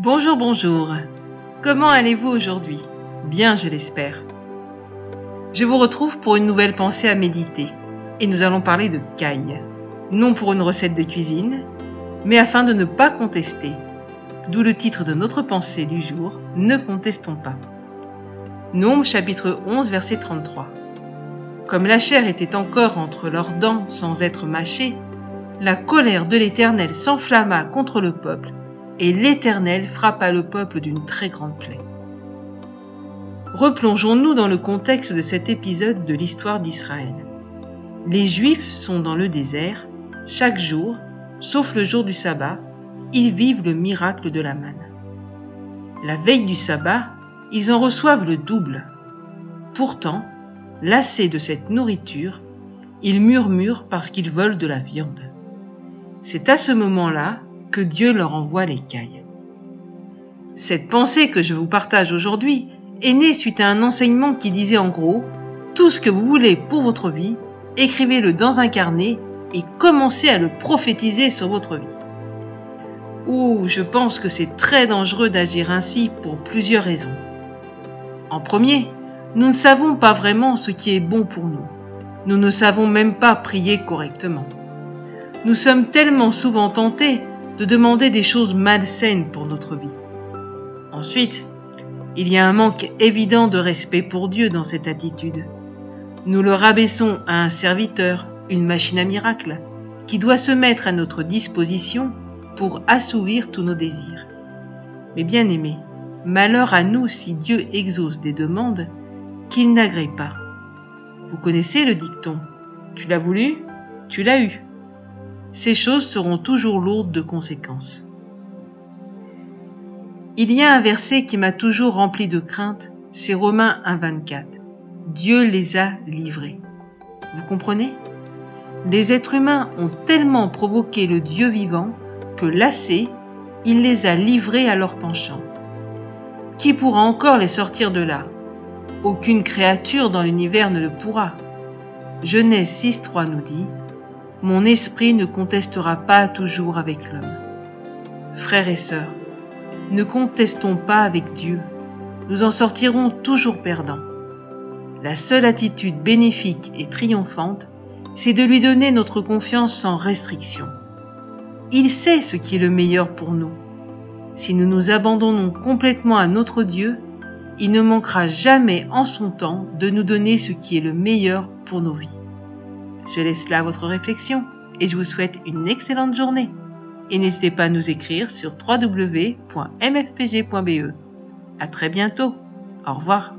Bonjour, bonjour. Comment allez-vous aujourd'hui? Bien, je l'espère. Je vous retrouve pour une nouvelle pensée à méditer. Et nous allons parler de caille. Non pour une recette de cuisine, mais afin de ne pas contester. D'où le titre de notre pensée du jour, Ne contestons pas. Nombre chapitre 11 verset 33. Comme la chair était encore entre leurs dents sans être mâchée, la colère de l'Éternel s'enflamma contre le peuple, et l'Éternel frappa le peuple d'une très grande plaie. Replongeons-nous dans le contexte de cet épisode de l'histoire d'Israël. Les Juifs sont dans le désert, chaque jour, sauf le jour du sabbat, ils vivent le miracle de la manne. La veille du sabbat, ils en reçoivent le double. Pourtant, lassés de cette nourriture, ils murmurent parce qu'ils veulent de la viande. C'est à ce moment-là que Dieu leur envoie l'écaille. Cette pensée que je vous partage aujourd'hui est née suite à un enseignement qui disait en gros Tout ce que vous voulez pour votre vie, écrivez-le dans un carnet et commencez à le prophétiser sur votre vie. Ouh, je pense que c'est très dangereux d'agir ainsi pour plusieurs raisons. En premier, nous ne savons pas vraiment ce qui est bon pour nous. Nous ne savons même pas prier correctement. Nous sommes tellement souvent tentés de demander des choses malsaines pour notre vie. Ensuite, il y a un manque évident de respect pour Dieu dans cette attitude. Nous le rabaissons à un serviteur, une machine à miracle, qui doit se mettre à notre disposition pour assouvir tous nos désirs. Mais bien aimés, malheur à nous si Dieu exauce des demandes qu'il n'agrée pas. Vous connaissez le dicton Tu l'as voulu, tu l'as eu. Ces choses seront toujours lourdes de conséquences. Il y a un verset qui m'a toujours rempli de crainte, c'est Romains 1.24. Dieu les a livrés. Vous comprenez? Les êtres humains ont tellement provoqué le Dieu vivant que lassé, il les a livrés à leur penchant. Qui pourra encore les sortir de là? Aucune créature dans l'univers ne le pourra. Genèse 6.3 nous dit Mon esprit ne contestera pas toujours avec l'homme. Frères et sœurs, ne contestons pas avec Dieu, nous en sortirons toujours perdants. La seule attitude bénéfique et triomphante, c'est de lui donner notre confiance sans restriction. Il sait ce qui est le meilleur pour nous. Si nous nous abandonnons complètement à notre Dieu, il ne manquera jamais en son temps de nous donner ce qui est le meilleur pour nos vies. Je laisse là votre réflexion et je vous souhaite une excellente journée. Et n'hésitez pas à nous écrire sur www.mfpg.be. À très bientôt. Au revoir.